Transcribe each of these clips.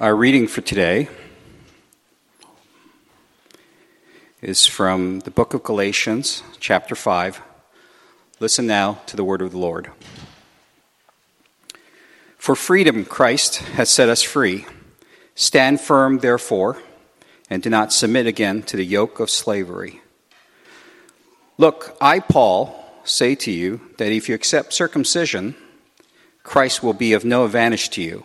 Our reading for today is from the book of Galatians, chapter 5. Listen now to the word of the Lord. For freedom, Christ has set us free. Stand firm, therefore, and do not submit again to the yoke of slavery. Look, I, Paul, say to you that if you accept circumcision, Christ will be of no advantage to you.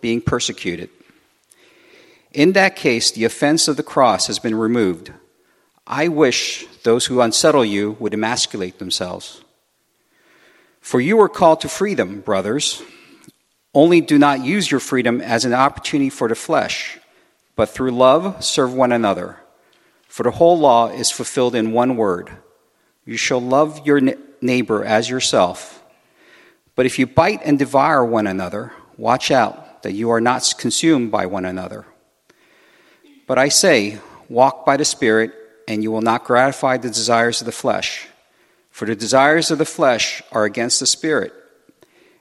being persecuted? In that case, the offense of the cross has been removed. I wish those who unsettle you would emasculate themselves. For you were called to freedom, brothers. Only do not use your freedom as an opportunity for the flesh, but through love serve one another. For the whole law is fulfilled in one word you shall love your neighbor as yourself. But if you bite and devour one another, watch out that you are not consumed by one another. But I say, walk by the Spirit, and you will not gratify the desires of the flesh. For the desires of the flesh are against the Spirit,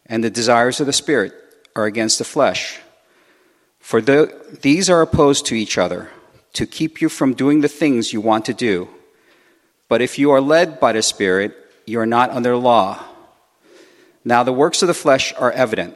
and the desires of the Spirit are against the flesh. For the, these are opposed to each other, to keep you from doing the things you want to do. But if you are led by the Spirit, you are not under law. Now, the works of the flesh are evident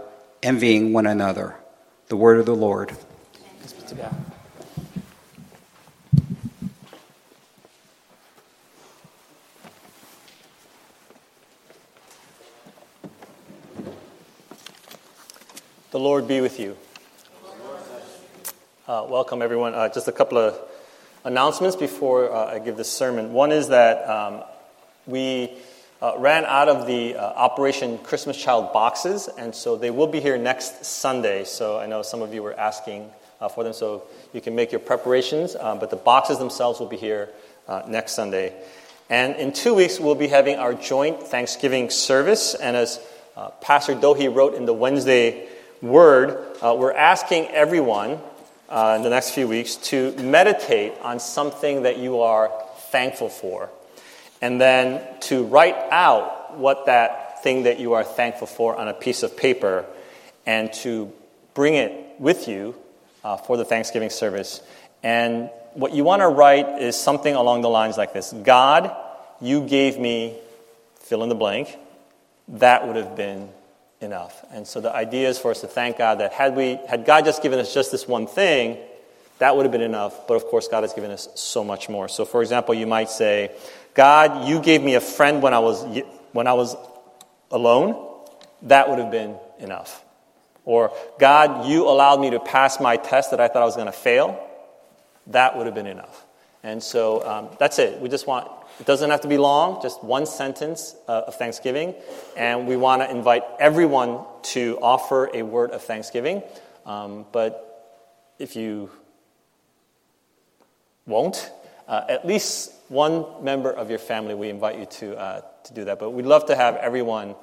envying one another. The word of the Lord. The Lord be with you. Uh, welcome, everyone. Uh, just a couple of announcements before uh, I give this sermon. One is that um, we uh, ran out of the uh, Operation Christmas Child boxes, and so they will be here next Sunday. So I know some of you were asking uh, for them, so you can make your preparations, um, but the boxes themselves will be here uh, next Sunday. And in two weeks, we'll be having our joint Thanksgiving service, and as uh, Pastor Dohi wrote in the Wednesday Word, we're asking everyone uh, in the next few weeks to meditate on something that you are thankful for, and then to write out what that thing that you are thankful for on a piece of paper, and to bring it with you uh, for the Thanksgiving service. And what you want to write is something along the lines like this God, you gave me fill in the blank. That would have been enough. And so the idea is for us to thank God that had we had God just given us just this one thing, that would have been enough. But of course, God has given us so much more. So, for example, you might say, God, you gave me a friend when I was when I was alone. That would have been enough. or God, you allowed me to pass my test that I thought I was going to fail, that would have been enough. And so um, that's it. We just want, it doesn't have to be long, just one sentence uh, of thanksgiving. And we want to invite everyone to offer a word of thanksgiving. Um, but if you won't, uh, at least one member of your family, we invite you to, uh, to do that. But we'd love to have everyone,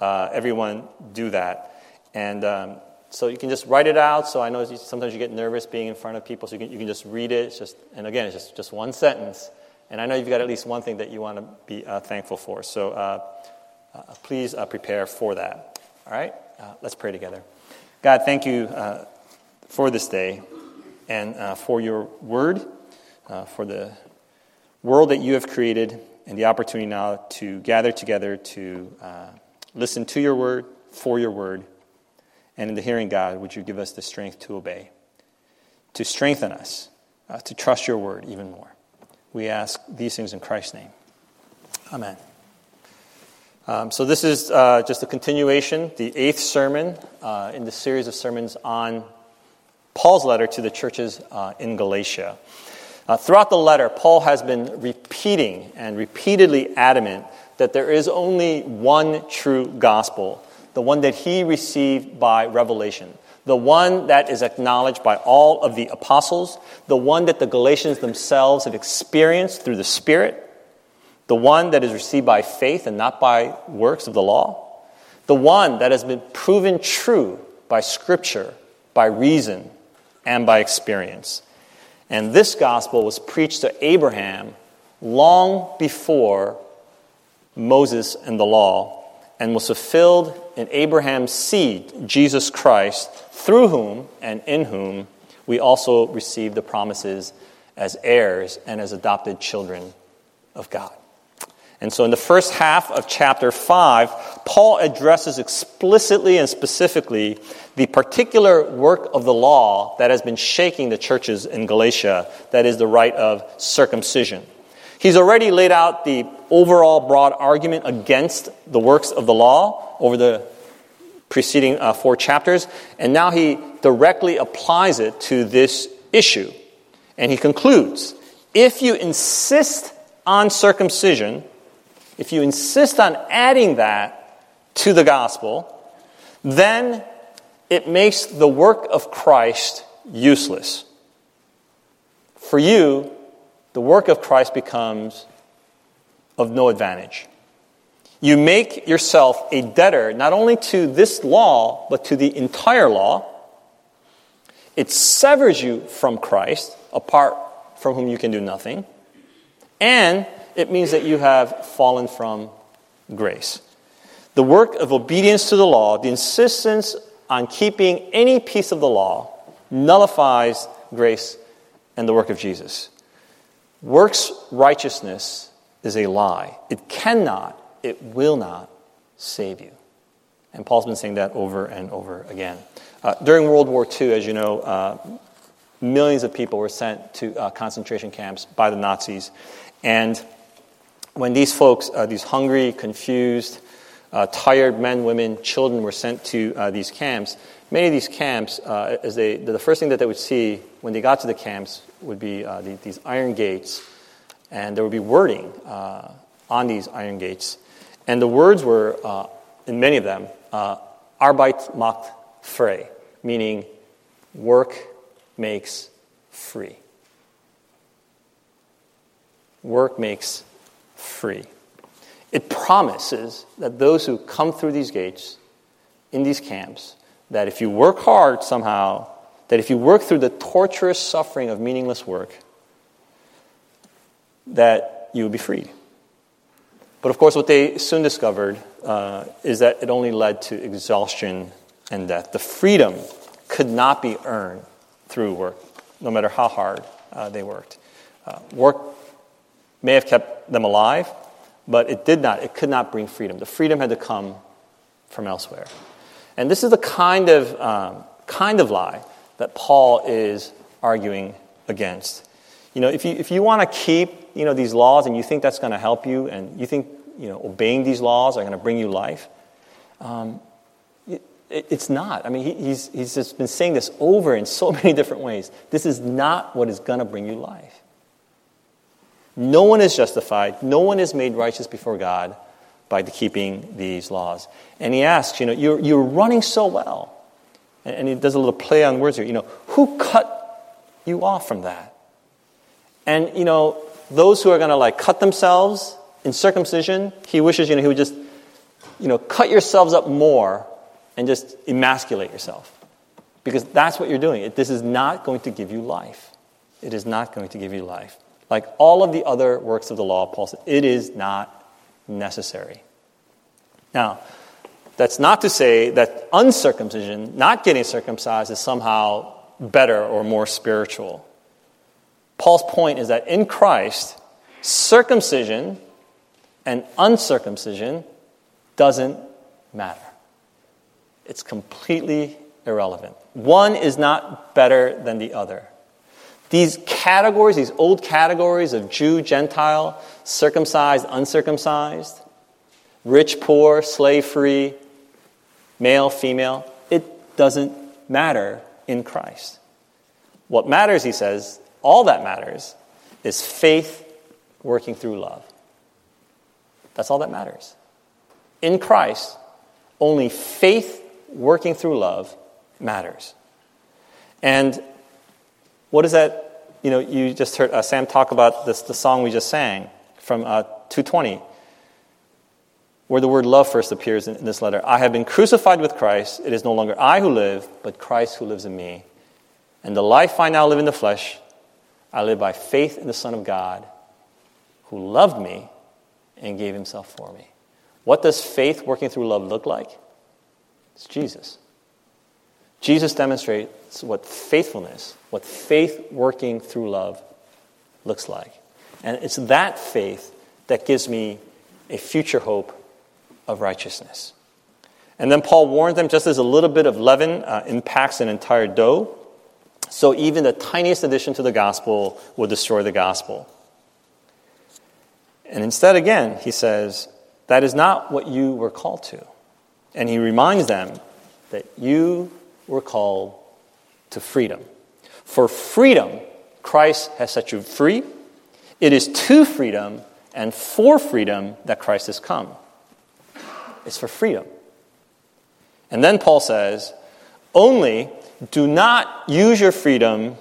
uh, everyone do that. And um, so you can just write it out. So I know sometimes you get nervous being in front of people, so you can, you can just read it. It's just, and again, it's just, just one sentence. And I know you've got at least one thing that you want to be uh, thankful for. So uh, please prepare for that. All right? Let's pray together. God, thank you for this day and for your word, for the world that you have created, and the opportunity now to gather together to listen to your word, for your word and in the hearing, God, would you give us the strength to obey, to strengthen us, uh, to trust your word even more. We ask these things in Christ's name. Amen. Um, so, this is uh, just a continuation, the eighth sermon uh, in the series of sermons on Paul's letter to the churches uh, in Galatia. Uh, throughout the letter, Paul has been repeating and repeatedly adamant that there is only one true gospel the one that he received by revelation, the one that is acknowledged by all of the apostles, the one that the Galatians themselves have experienced through the Spirit, the one that is received by faith and not by works of the law, the one that has been proven true by Scripture, by reason, and by experience. And this gospel was preached to Abraham long before Moses and the law and was fulfilled in Abraham's seed, Jesus Christ, through whom and in whom we also receive the promises as heirs and as adopted children of God. And so, in the first half of chapter 5, Paul addresses explicitly and specifically the particular work of the law that has been shaking the churches in Galatia, that is, the rite of circumcision. He's already laid out the overall broad argument against the works of the law over the preceding uh, four chapters, and now he directly applies it to this issue. And he concludes if you insist on circumcision, if you insist on adding that to the gospel, then it makes the work of Christ useless. For you, the work of Christ becomes of no advantage. You make yourself a debtor not only to this law, but to the entire law. It severs you from Christ, apart from whom you can do nothing. And it means that you have fallen from grace. The work of obedience to the law, the insistence on keeping any piece of the law, nullifies grace and the work of Jesus. Works righteousness is a lie. It cannot, it will not save you. And Paul's been saying that over and over again. Uh, during World War II, as you know, uh, millions of people were sent to uh, concentration camps by the Nazis. And when these folks, uh, these hungry, confused, uh, tired men, women, children were sent to uh, these camps, many of these camps, as they, the first thing that they would see when they got to the camps would be uh, the, these iron gates, and there would be wording uh, on these iron gates. And the words were, uh, in many of them, uh, Arbeit macht frei, meaning work makes free. Work makes free. It promises that those who come through these gates in these camps, that if you work hard somehow, that if you work through the torturous suffering of meaningless work, that you will be freed. But of course, what they soon discovered uh, is that it only led to exhaustion and death. The freedom could not be earned through work, no matter how hard uh, they worked. Uh, work may have kept them alive, but it did not. It could not bring freedom. The freedom had to come from elsewhere. And this is the kind of, um, kind of lie that Paul is arguing against. You know, if you, if you want to keep, you know, these laws and you think that's going to help you and you think, you know, obeying these laws are going to bring you life, um, It, it's not. I mean, he, he's, he's just been saying this over in so many different ways. This is not what is going to bring you life. No one is justified, no one is made righteous before God by the keeping these laws. And he asks, you know, you're, you're running so well. And, and he does a little play on words here. You know, who cut you off from that? And, you know, those who are going to like cut themselves in circumcision, he wishes, you know, he would just, you know, cut yourselves up more and just emasculate yourself. Because that's what you're doing. This is not going to give you life. It is not going to give you life. Like all of the other works of the law, Paul said, it is not necessary. Now, that's not to say that uncircumcision, not getting circumcised, is somehow better or more spiritual. Paul's point is that in Christ, circumcision and uncircumcision doesn't matter. It's completely irrelevant. One is not better than the other. These categories, these old categories of Jew, Gentile, circumcised, uncircumcised, rich, poor, slave free, male, female, it doesn't matter in Christ. What matters, he says, all that matters is faith working through love. That's all that matters. In Christ, only faith working through love matters. And what is that? You know, you just heard uh, Sam talk about this, the song we just sang from uh, 220, where the word love first appears in, in this letter. I have been crucified with Christ. It is no longer I who live, but Christ who lives in me. And the life I now live in the flesh, I live by faith in the Son of God, who loved me and gave himself for me. What does faith working through love look like? It's Jesus. Jesus demonstrates what faithfulness, what faith working through love looks like. And it's that faith that gives me a future hope of righteousness. And then Paul warned them just as a little bit of leaven uh, impacts an entire dough, so even the tiniest addition to the gospel will destroy the gospel. And instead, again, he says, that is not what you were called to. And he reminds them that you were called to freedom. For freedom, Christ has set you free. It is to freedom and for freedom that Christ has come. It's for freedom. And then Paul says, only do not use your freedom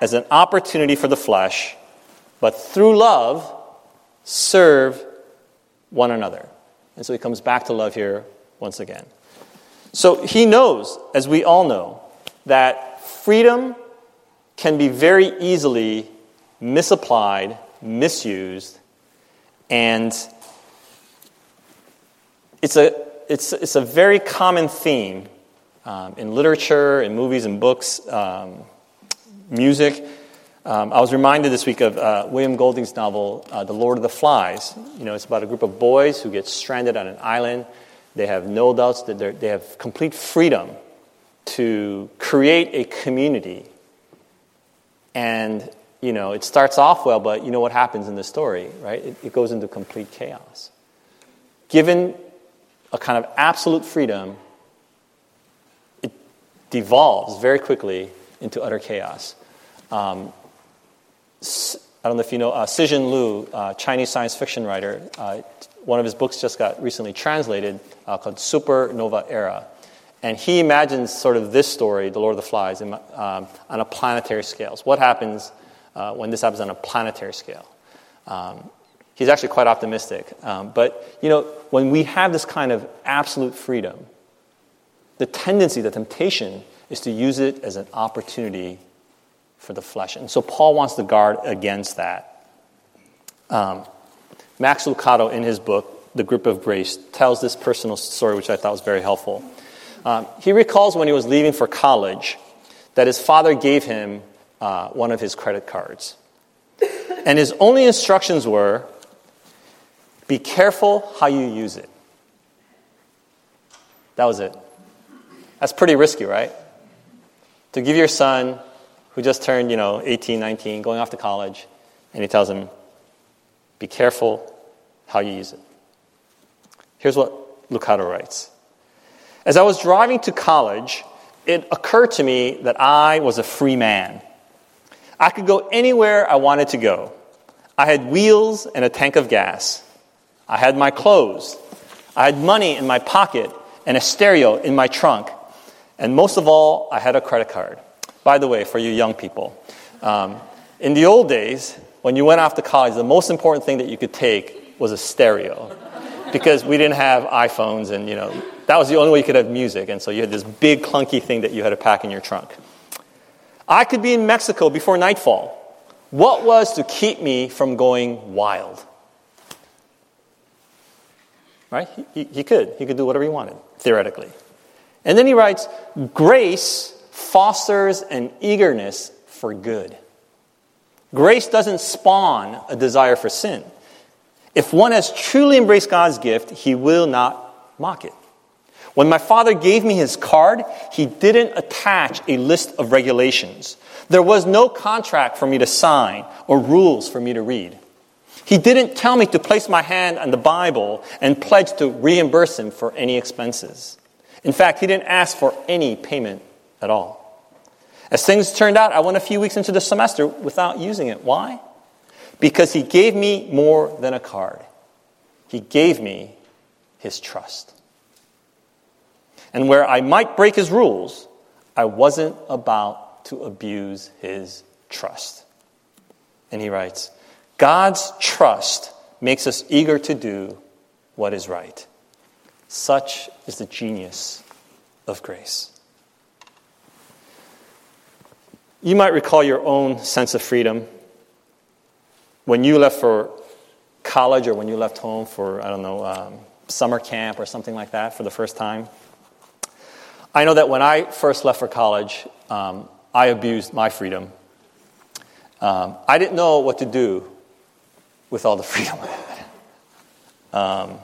as an opportunity for the flesh, but through love, serve one another. And so he comes back to love here once again. So he knows, as we all know, that freedom can be very easily misapplied, misused, and it's a, it's, it's a very common theme um, in literature, in movies and books, um, music. Um, I was reminded this week of uh, William Golding's novel, uh, The Lord of the Flies. You know, it's about a group of boys who get stranded on an island they have no doubts that they have complete freedom to create a community. And, you know, it starts off well, but you know what happens in the story, right? It, it goes into complete chaos. Given a kind of absolute freedom, it devolves very quickly into utter chaos. Um, I don't know if you know uh, Cixin Liu, uh, Chinese science fiction writer. Uh, one of his books just got recently translated uh, called Supernova Era. And he imagines sort of this story, The Lord of the Flies, in, um, on a planetary scale. So what happens uh, when this happens on a planetary scale? Um, he's actually quite optimistic. Um, but, you know, when we have this kind of absolute freedom, the tendency, the temptation, is to use it as an opportunity for the flesh. And so Paul wants to guard against that. Max Lucado, in his book, The Grip of Grace, tells this personal story, which I thought was very helpful. Um, he recalls when he was leaving for college that his father gave him uh, one of his credit cards. And his only instructions were be careful how you use it. That was it. That's pretty risky, right? To give your son, who just turned, you know, 18, 19, going off to college, and he tells him, be careful how you use it. Here's what Lucado writes As I was driving to college, it occurred to me that I was a free man. I could go anywhere I wanted to go. I had wheels and a tank of gas. I had my clothes. I had money in my pocket and a stereo in my trunk. And most of all, I had a credit card. By the way, for you young people, um, in the old days, when you went off to college, the most important thing that you could take was a stereo. Because we didn't have iPhones, and you know, that was the only way you could have music. And so you had this big, clunky thing that you had to pack in your trunk. I could be in Mexico before nightfall. What was to keep me from going wild? Right? He, he, could. He could do whatever he wanted, theoretically. And then he writes Grace fosters an eagerness for good. Grace doesn't spawn a desire for sin. If one has truly embraced God's gift, he will not mock it. When my father gave me his card, he didn't attach a list of regulations. There was no contract for me to sign or rules for me to read. He didn't tell me to place my hand on the Bible and pledge to reimburse him for any expenses. In fact, he didn't ask for any payment at all. As things turned out, I went a few weeks into the semester without using it. Why? Because he gave me more than a card, he gave me his trust. And where I might break his rules, I wasn't about to abuse his trust. And he writes God's trust makes us eager to do what is right. Such is the genius of grace. You might recall your own sense of freedom when you left for college or when you left home for, I don't know, um, summer camp or something like that for the first time. I know that when I first left for college, um, I abused my freedom. Um, I didn't know what to do with all the freedom I had. Um,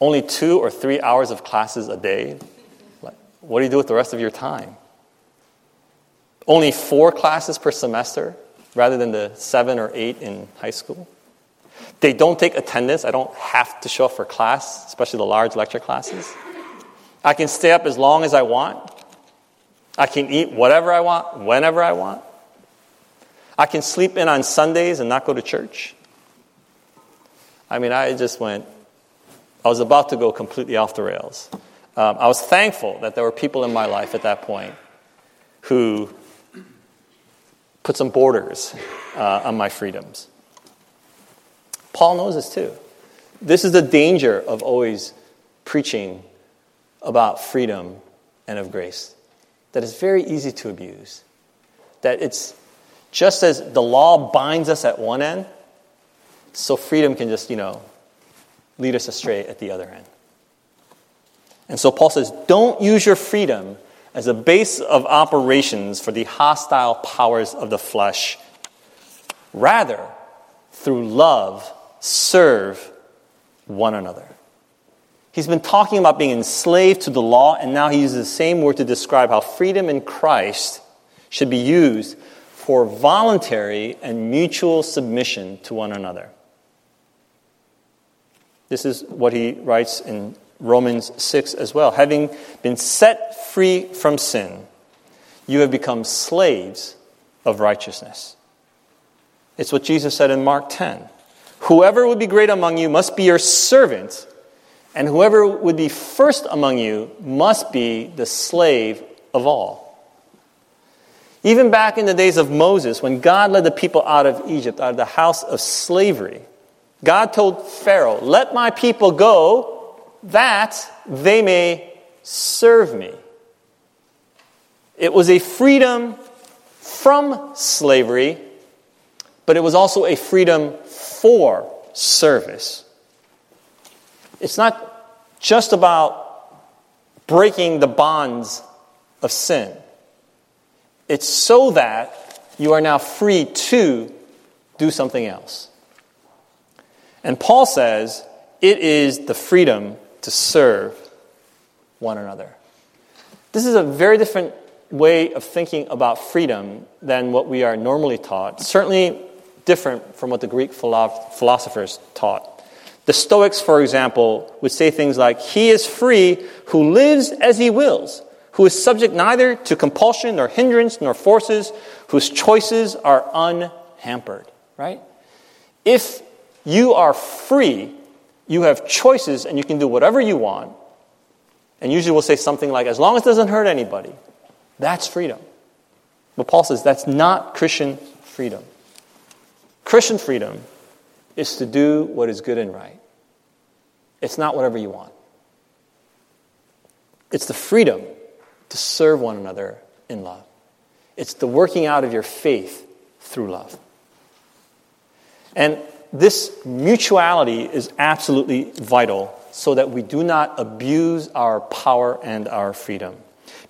only two or three hours of classes a day. what do you do with the rest of your time? Only four classes per semester rather than the seven or eight in high school. They don't take attendance. I don't have to show up for class, especially the large lecture classes. I can stay up as long as I want. I can eat whatever I want, whenever I want. I can sleep in on Sundays and not go to church. I mean, I just went, I was about to go completely off the rails. Um, I was thankful that there were people in my life at that point who put some borders uh, on my freedoms. Paul knows this too. This is the danger of always preaching about freedom and of grace. That it's very easy to abuse. That it's just as the law binds us at one end, so freedom can just, you know, lead us astray at the other end. And so Paul says, don't use your freedom as a base of operations for the hostile powers of the flesh. Rather, through love, serve one another. He's been talking about being enslaved to the law, and now he uses the same word to describe how freedom in Christ should be used for voluntary and mutual submission to one another. This is what he writes in Romans 6 as well. Having been set free from sin, you have become slaves of righteousness. It's what Jesus said in Mark 10. Whoever would be great among you must be your servant, and whoever would be first among you must be the slave of all. Even back in the days of Moses, when God led the people out of Egypt, out of the house of slavery, God told Pharaoh, Let my people go that they may serve me. It was a freedom from slavery, but it was also a freedom for service. It's not just about breaking the bonds of sin, it's so that you are now free to do something else. And Paul says it is the freedom to serve one another. This is a very different way of thinking about freedom than what we are normally taught. Certainly different from what the Greek philosophers taught. The Stoics, for example, would say things like, He is free who lives as he wills, who is subject neither to compulsion nor hindrance nor forces, whose choices are unhampered, right? If you are free, you have choices and you can do whatever you want. And usually we'll say something like, as long as it doesn't hurt anybody, that's freedom. But Paul says that's not Christian freedom. Christian freedom is to do what is good and right. It's not whatever you want. It's the freedom to serve one another in love. It's the working out of your faith through love. And this mutuality is absolutely vital so that we do not abuse our power and our freedom.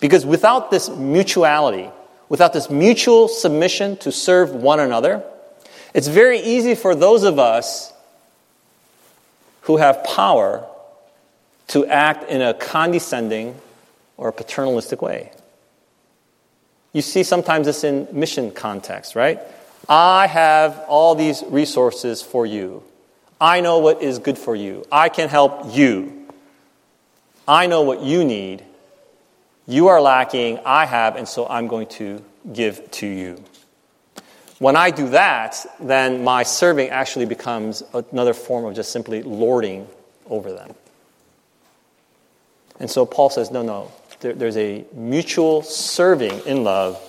Because without this mutuality, without this mutual submission to serve one another, it's very easy for those of us who have power to act in a condescending or paternalistic way. You see sometimes this in mission context, right? I have all these resources for you. I know what is good for you. I can help you. I know what you need. You are lacking, I have, and so I'm going to give to you. When I do that, then my serving actually becomes another form of just simply lording over them. And so Paul says, no, no, there, there's a mutual serving in love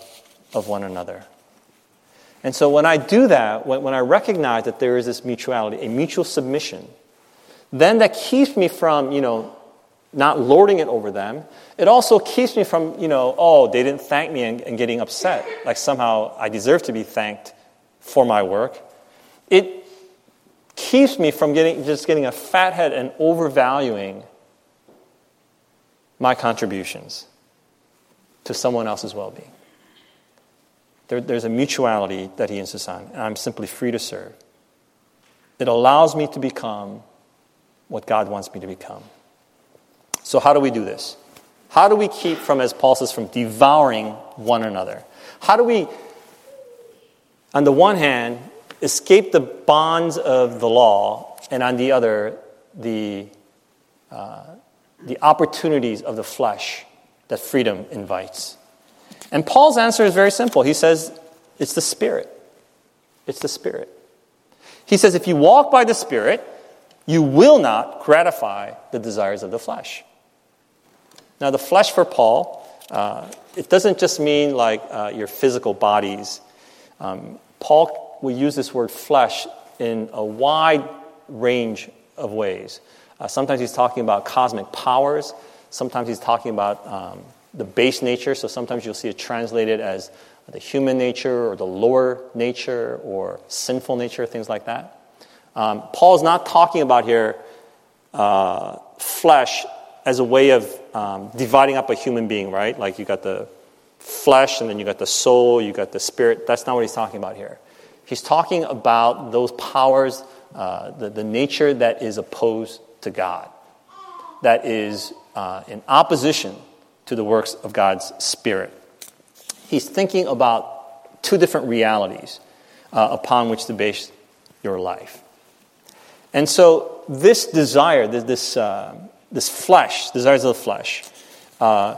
of one another. And so when I do that, when, when I recognize that there is this mutuality, a mutual submission, then that keeps me from, you know, not lording it over them. It also keeps me from, you know, oh, they didn't thank me and, and getting upset. Like somehow I deserve to be thanked for my work. It keeps me from getting, just getting a fat head and overvaluing my contributions to someone else's well being. There, there's a mutuality that he insists on, and I'm simply free to serve. It allows me to become what God wants me to become. So, how do we do this? How do we keep from, as Paul says, from devouring one another? How do we, on the one hand, escape the bonds of the law, and on the other, the, uh, the opportunities of the flesh that freedom invites? And Paul's answer is very simple. He says, it's the Spirit. It's the Spirit. He says, if you walk by the Spirit, you will not gratify the desires of the flesh. Now, the flesh for Paul, uh, it doesn't just mean like uh, your physical bodies. Um, Paul will use this word flesh in a wide range of ways. Uh, sometimes he's talking about cosmic powers, sometimes he's talking about um, the base nature, so sometimes you'll see it translated as the human nature or the lower nature or sinful nature, things like that. Um, Paul is not talking about here uh, flesh as a way of um, dividing up a human being, right? Like you got the flesh and then you got the soul, you got the spirit. That's not what he's talking about here. He's talking about those powers, uh, the, the nature that is opposed to God, that is uh, in opposition the works of God's Spirit. He's thinking about two different realities uh, upon which to base your life. And so, this desire, this, this, uh, this flesh, desires of the flesh, uh,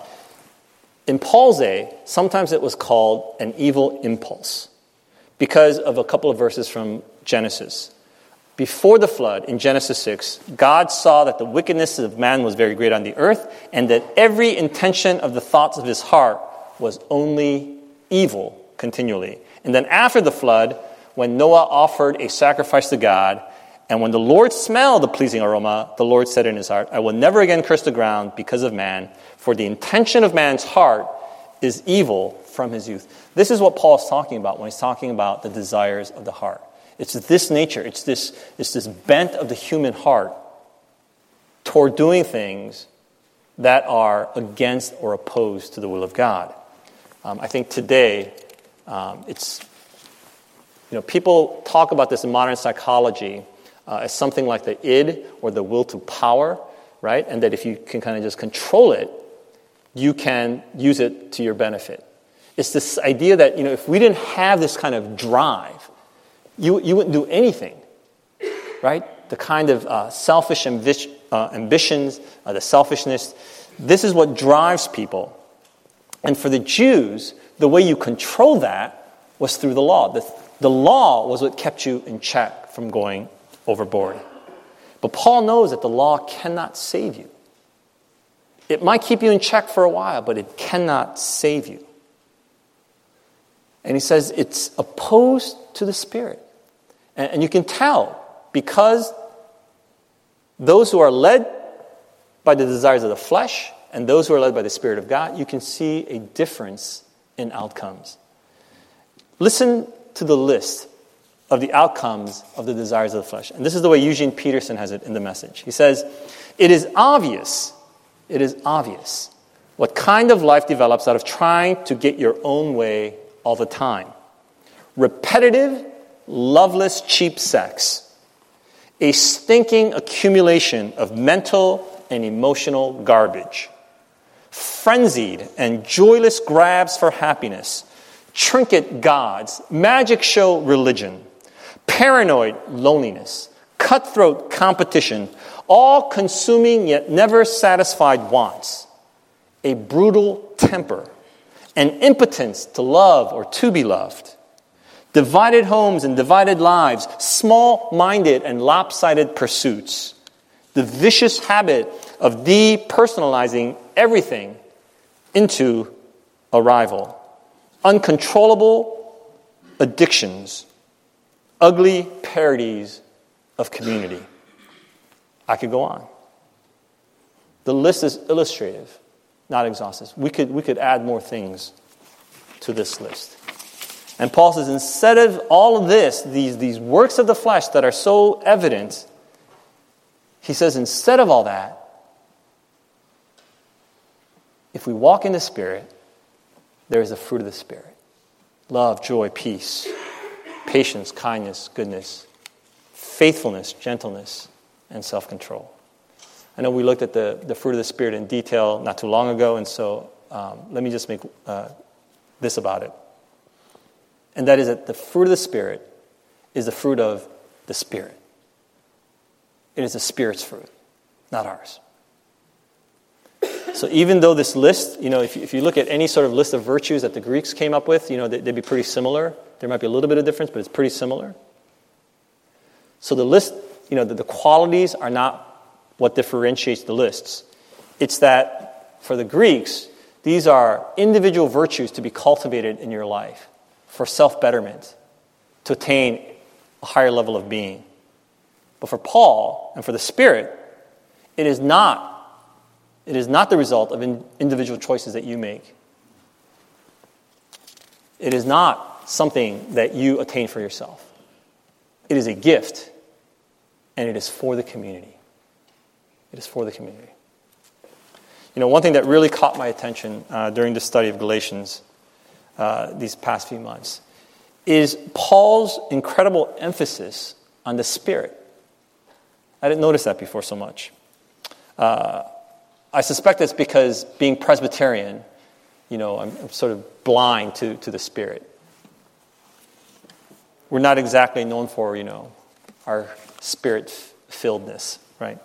in Paul's day, sometimes it was called an evil impulse because of a couple of verses from Genesis. Before the flood, in Genesis 6, God saw that the wickedness of man was very great on the earth, and that every intention of the thoughts of his heart was only evil continually. And then after the flood, when Noah offered a sacrifice to God, and when the Lord smelled the pleasing aroma, the Lord said in his heart, I will never again curse the ground because of man, for the intention of man's heart is evil from his youth. This is what Paul is talking about when he's talking about the desires of the heart. It's this nature, it's this, it's this bent of the human heart toward doing things that are against or opposed to the will of God. Um, I think today, um, it's, you know, people talk about this in modern psychology uh, as something like the id or the will to power, right? And that if you can kind of just control it, you can use it to your benefit. It's this idea that, you know, if we didn't have this kind of drive, you, you wouldn't do anything, right? the kind of uh, selfish ambi- uh, ambitions, uh, the selfishness. This is what drives people. And for the Jews, the way you control that was through the law. The, the law was what kept you in check from going overboard. But Paul knows that the law cannot save you. It might keep you in check for a while, but it cannot save you. And he says it's opposed to the Spirit. And, you can tell because those who are led by the desires of the flesh and those who are led by the Spirit of God, you can see a difference in outcomes. Listen to the list of the outcomes of the desires of the flesh. And this is the way Eugene Peterson has it in the message. He says, It is obvious, it is obvious what kind of life develops out of trying to get your own way all the time. Repetitive, loveless, cheap sex. A stinking accumulation of mental and emotional garbage. Frenzied and joyless grabs for happiness. Trinket gods. Magic show religion paranoid loneliness, cutthroat competition, all consuming yet never satisfied wants, a brutal temper, an impotence to love or to be loved, divided homes and divided lives, small minded and lopsided pursuits, the vicious habit of depersonalizing everything into a rival, uncontrollable addictions ugly parodies of community. I could go on. The list is illustrative, not exhaustive. We could, we could add more things to this list. And Paul says, instead of all of this, these, these works of the flesh that are so evident, he says, instead of all that, if we walk in the Spirit, there is the fruit of the Spirit love, joy, peace, patience, kindness, goodness, faithfulness, gentleness, and self control. I know we looked at the, the fruit of the Spirit in detail not too long ago, and so um, let me just make uh, this about it. And that is that the fruit of the Spirit is the fruit of the Spirit. It is the Spirit's fruit, not ours. So even though this list, you know, if you, if you look at any sort of list of virtues that the Greeks came up with, you know, they, would be pretty similar. There might be a little bit of difference, but it's pretty similar. So the list, you know, the, the qualities are not what differentiates the lists. It's that for the Greeks, these are individual virtues to be cultivated in your life for self betterment, to attain a higher level of being. But for Paul and for the Spirit, it is not it is not the result of in individual choices that you make. It is not something that you attain for yourself. It is a gift, and it is for the community. It is for the community. You know, one thing that really caught my attention uh, during the study of Galatians uh, these past few months is Paul's incredible emphasis on the Spirit. I didn't notice that before so much. Uh, I suspect it's because being Presbyterian, you know, I'm, I'm sort of blind to, to the Spirit. We're not exactly known for, you know, our spirit filledness, right?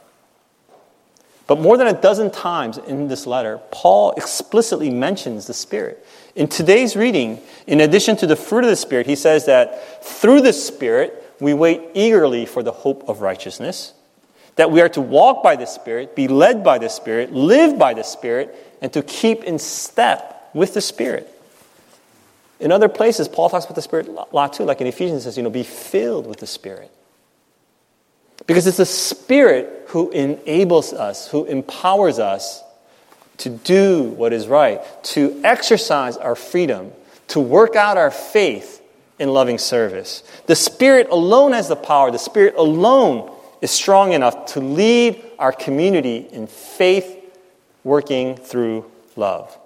But more than a dozen times in this letter, Paul explicitly mentions the Spirit. In today's reading, in addition to the fruit of the Spirit, he says that through the Spirit, we wait eagerly for the hope of righteousness that we are to walk by the Spirit, be led by the Spirit, live by the Spirit, and to keep in step with the Spirit. In other places, Paul talks about the Spirit a lot too, like in Ephesians, says, you know, be filled with the Spirit. Because it's the Spirit who enables us, who empowers us to do what is right, to exercise our freedom, to work out our faith in loving service. The Spirit alone has the power, the Spirit alone is strong enough to lead our community in faith working through love.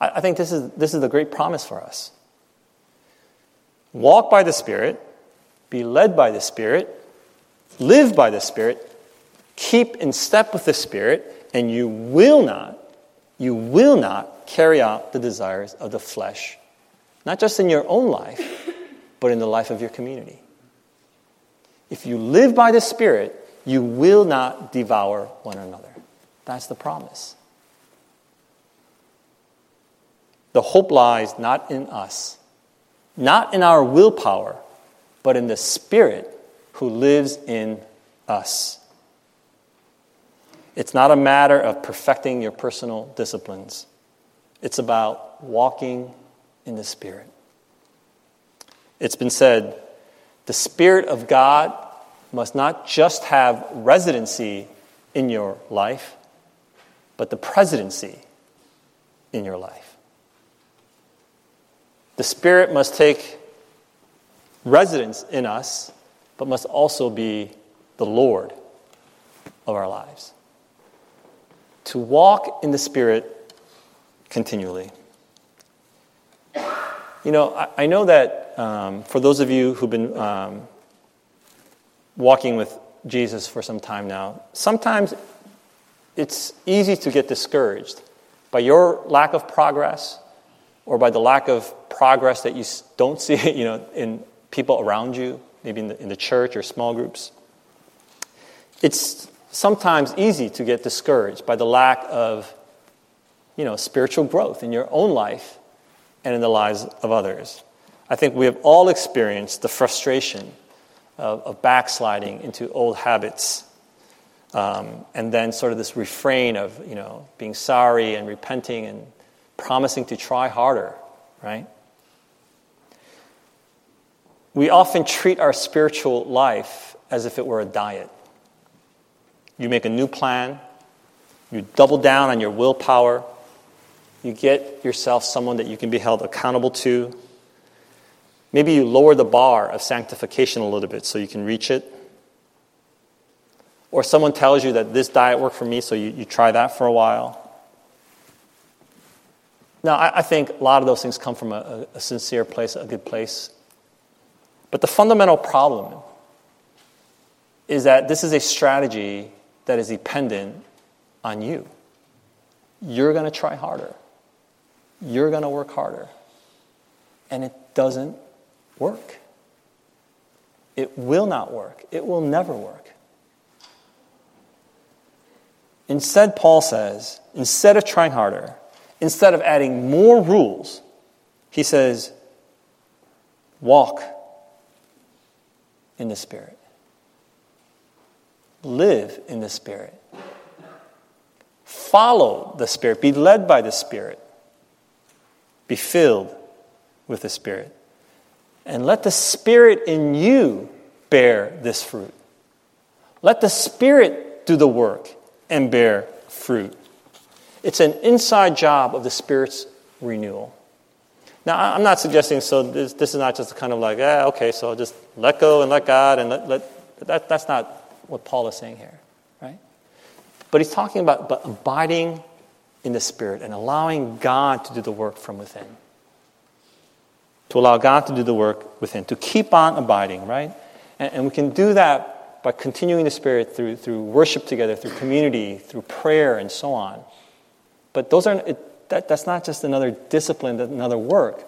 I, think this is, this is the great promise for us. Walk by the Spirit, be led by the Spirit, live by the Spirit, keep in step with the Spirit, and you will not, you will not carry out the desires of the flesh, not just in your own life, but in the life of your community. If you live by the Spirit, you will not devour one another. That's the promise. The hope lies not in us, not in our willpower, but in the Spirit who lives in us. It's not a matter of perfecting your personal disciplines, it's about walking in the Spirit. It's been said the Spirit of God must not just have residency in your life, but the presidency in your life. The Spirit must take residence in us, but must also be the Lord of our lives. To walk in the Spirit continually. You know, I, I know that um, for those of you who've been um, walking with Jesus for some time now, sometimes it's easy to get discouraged by your lack of progress or by the lack of progress that you don't see you know, in people around you, maybe in the, in the church or small groups. It's sometimes easy to get discouraged by the lack of you know, spiritual growth in your own life and in the lives of others. I think we have all experienced the frustration of, of backsliding into old habits. Um, and then sort of this refrain of, you know, being sorry and repenting and promising to try harder, right? We often treat our spiritual life as if it were a diet. You make a new plan, you double down on your willpower, you get yourself someone that you can be held accountable to, Maybe you lower the bar of sanctification a little bit so you can reach it. Or someone tells you that this diet worked for me, so you, you try that for a while. Now, I, I think a lot of those things come from a, a sincere place, a good place. But the fundamental problem is that this is a strategy that is dependent on you. You're going to try harder. You're going to work harder. And it doesn't work. It will not work. It will never work. Instead, Paul says, instead of trying harder, instead of adding more rules, he says, walk in the Spirit. Live in the Spirit. Follow the Spirit. Be led by the Spirit. Be filled with the Spirit. And let the Spirit in you bear this fruit. Let the Spirit do the work and bear fruit. It's an inside job of the Spirit's renewal. Now, I'm not suggesting so this, this is not just kind of like, ah, okay, so just let go and let God and let, let that, that's not what Paul is saying here, right? But he's talking about but abiding in the Spirit and allowing God to do the work from within to allow God to do the work within, to keep on abiding, right? And, and we can do that by continuing the Spirit through, through worship together, through community, through prayer, and so on. But those are, it, that, that's not just another discipline, another work.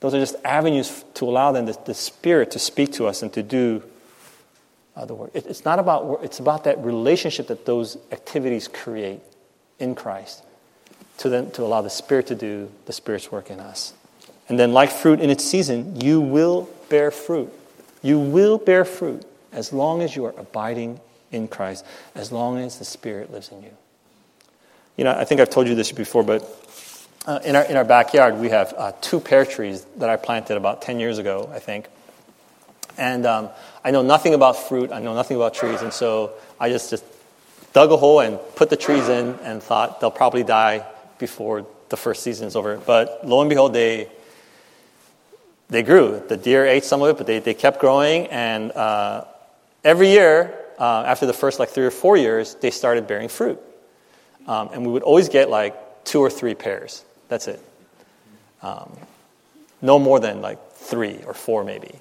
Those are just avenues to allow them, the, the Spirit, to speak to us and to do uh, the work. It, it's not about, it's about that relationship that those activities create in Christ to, then, to allow the Spirit to do the Spirit's work in us. And then, like fruit in its season, you will bear fruit. You will bear fruit as long as you are abiding in Christ, as long as the Spirit lives in you. You know, I think I've told you this before, but uh, in, our, in our backyard, we have uh, two pear trees that I planted about 10 years ago, I think. And um, I know nothing about fruit, I know nothing about trees, and so I just, just dug a hole and put the trees in and thought they'll probably die before the first season is over. But lo and behold, they they grew. The deer ate some of it, but they, they kept growing. And uh, every year, uh, after the first like three or four years, they started bearing fruit. Um, and we would always get like two or three pears. That's it. Um, no more than like three or four, maybe.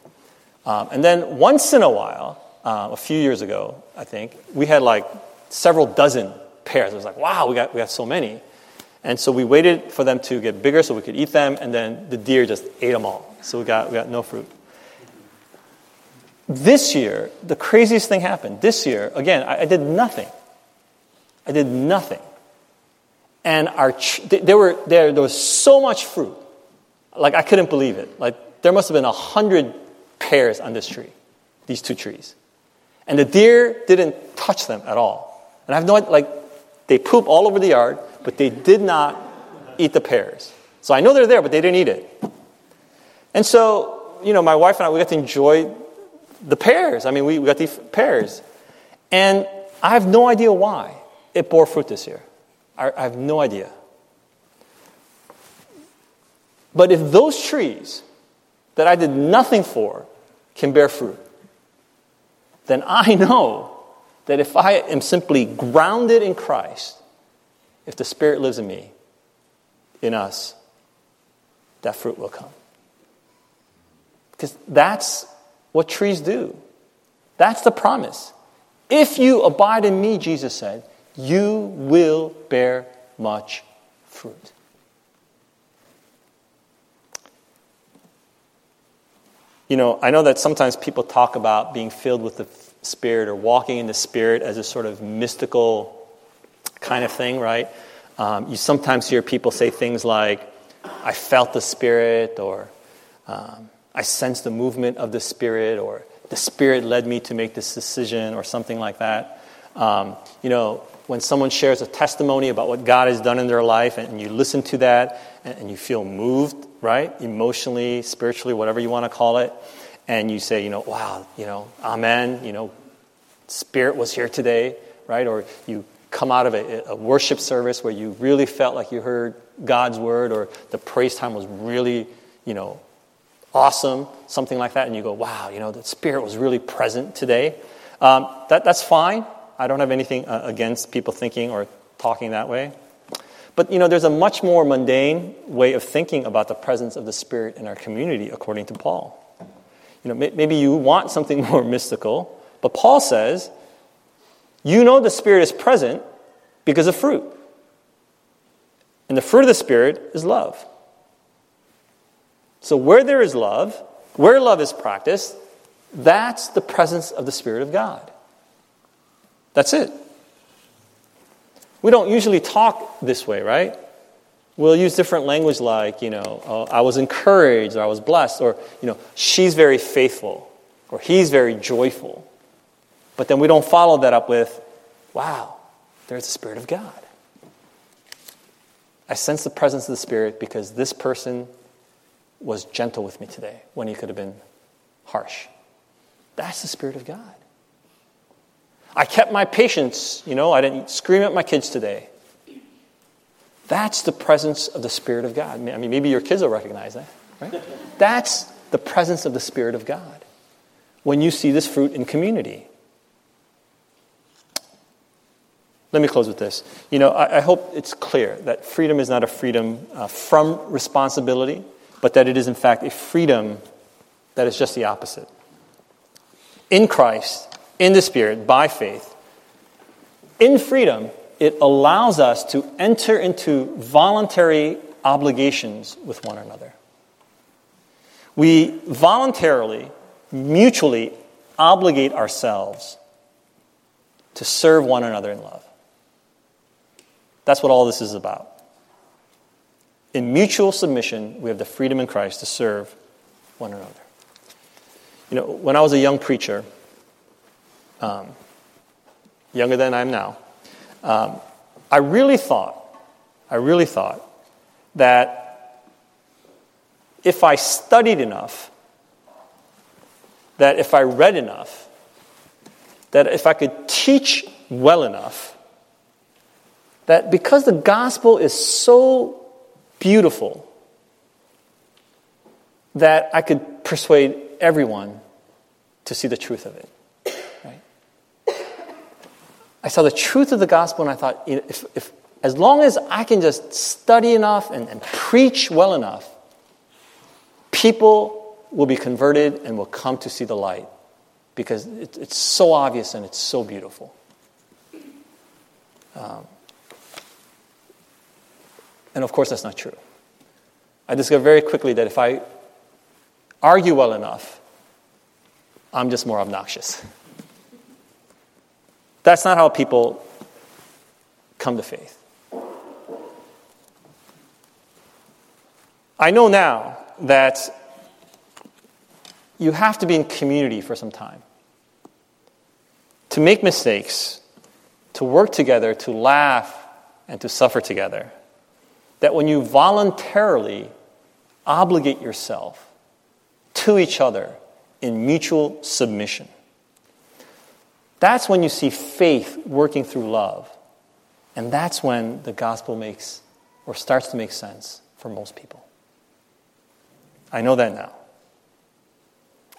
Um, and then once in a while, uh, a few years ago, I think, we had like several dozen pears. It was like, wow, we got, we got so many. And so we waited for them to get bigger so we could eat them, and then the deer just ate them all. So we got, we got no fruit. this year, the craziest thing happened. This year, again, I, I did nothing. I did nothing. And our there, were, there, there was so much fruit. Like, I couldn't believe it. Like, there must have been a hundred pears on this tree, these two trees. And the deer didn't touch them at all. And I have no like, they poop all over the yard, but they did not eat the pears. So I know they're there, but they didn't eat it. And so, you know, my wife and I, we got to enjoy the pears. I mean, we, we got these pears. And I have no idea why it bore fruit this year. I, I have no idea. But if those trees that I did nothing for can bear fruit, then I know that if I am simply grounded in Christ, if the Spirit lives in me, in us, that fruit will come. Because that's what trees do. That's the promise. If you abide in me, Jesus said, you will bear much fruit. You know, I know that sometimes people talk about being filled with the Spirit or walking in the Spirit as a sort of mystical kind of thing, right? Um, you sometimes hear people say things like, I felt the Spirit, or um, I sensed the movement of the Spirit, or the Spirit led me to make this decision, or something like that. Um, you know, when someone shares a testimony about what God has done in their life, and you listen to that, and, you feel moved, right? Emotionally, spiritually, whatever you want to call it. And you say, you know, wow, you know, amen, you know, spirit was here today, right? Or you come out of a, a worship service where you really felt like you heard God's word, or the praise time was really, you know, awesome, something like that, and you go, wow, you know, the Spirit was really present today. Um, that, that's fine. I don't have anything uh, against people thinking or talking that way. But you know, there's a much more mundane way of thinking about the presence of the Spirit in our community, according to Paul. You know, maybe you want something more mystical, but Paul says, you know the Spirit is present because of fruit. And the fruit of the Spirit is love. So, where there is love, where love is practiced, that's the presence of the Spirit of God. That's it. We don't usually talk this way, right? We'll use different language like, you know, oh, I was encouraged, or I was blessed, or, you know, she's very faithful, or he's very joyful. But then we don't follow that up with, wow, there's the Spirit of God. I sense the presence of the Spirit because this person was gentle with me today when he could have been harsh. That's the Spirit of God. I kept my patience, you know, I didn't scream at my kids today. That's the presence of the Spirit of God. I mean, maybe your kids will recognize that, right? That's the presence of the Spirit of God when you see this fruit in community. Let me close with this. You know, I, I hope it's clear that freedom is not a freedom uh, from responsibility, but that it is, in fact, a freedom that is just the opposite. In Christ, in the Spirit, by faith, in freedom, it allows us to enter into voluntary obligations with one another. We voluntarily, mutually obligate ourselves to serve one another in love. That's what all this is about. In mutual submission, we have the freedom in Christ to serve one another. You know, when I was a young preacher, um, younger than I am now, um, I really thought, I really thought that if I studied enough, that if I read enough, that if I could teach well enough, that because the gospel is so beautiful, that I could persuade everyone to see the truth of it. I saw the truth of the gospel and I thought, if, if, as long as I can just study enough and, and preach well enough, people will be converted and will come to see the light because it, it's so obvious and it's so beautiful. Um, and of course, that's not true. I discovered very quickly that if I argue well enough, I'm just more obnoxious. That's not how people come to faith. I know now that you have to be in community for some time to make mistakes, to work together, to laugh, and to suffer together. That when you voluntarily obligate yourself to each other in mutual submission, that's when you see faith working through love. And that's when the gospel makes or starts to make sense for most people. I know that now.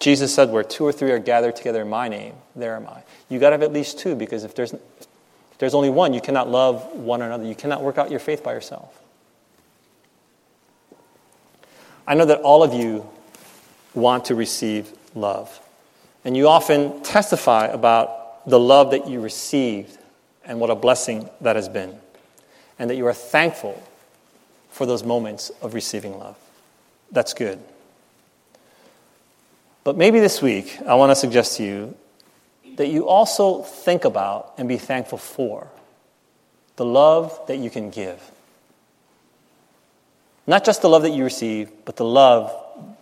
Jesus said, Where two or three are gathered together in my name, there am I. You got to have at least two because if there's, if there's only one, you cannot love one another. You cannot work out your faith by yourself. I know that all of you want to receive love. And you often testify about the love that you received and what a blessing that has been. And that you are thankful for those moments of receiving love. That's good. But maybe this week, I want to suggest to you that you also think about and be thankful for the love that you can give. Not just the love that you receive, but the love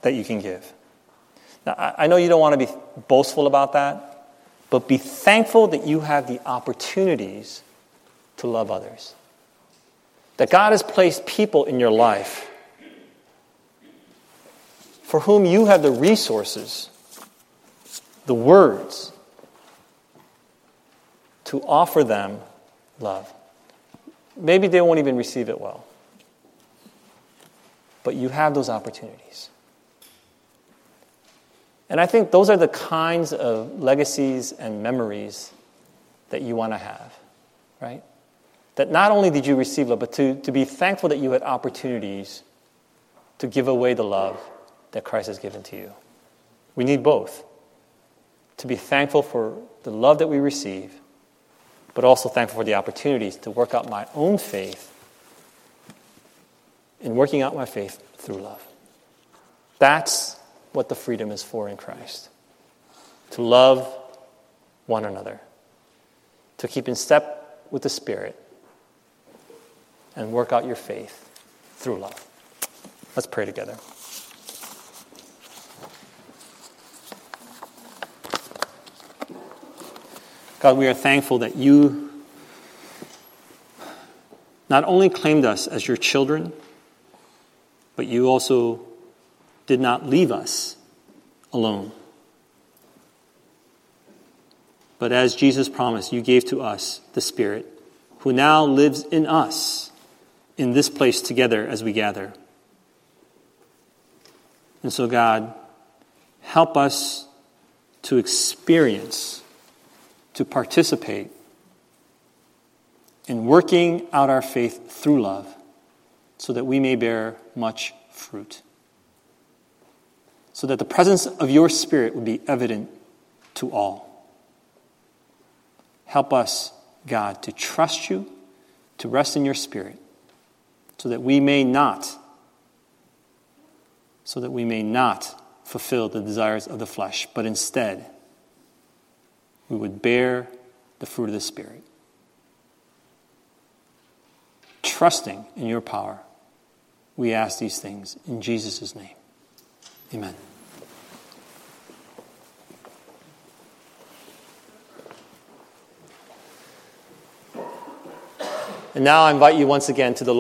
that you can give. Now, I know you don't want to be boastful about that, but be thankful that you have the opportunities to love others. That God has placed people in your life for whom you have the resources, the words, to offer them love. Maybe they won't even receive it well, but you have those opportunities. And I think those are the kinds of legacies and memories that you want to have, right? That not only did you receive love, but to, to be thankful that you had opportunities to give away the love that Christ has given to you. We need both. To be thankful for the love that we receive, but also thankful for the opportunities to work out my own faith in working out my faith through love. That's what the freedom is for in Christ. To love one another, to keep in step with the Spirit, and work out your faith through love. Let's pray together. God, we are thankful that you not only claimed us as your children, but you also did not leave us alone. But as Jesus promised, you gave to us the Spirit, who now lives in us in this place together as we gather. And so, God, help us to experience to participate in working out our faith through love so that we may bear much fruit. So that the presence of your Spirit would be evident to all. Help us, God, to trust you, to rest in your Spirit, so that we may not, so that we may not fulfill the desires of the flesh, but instead, we would bear the fruit of the Spirit. Trusting in your power, we ask these things in Jesus' name. Amen. And now I invite you once again to the Lord.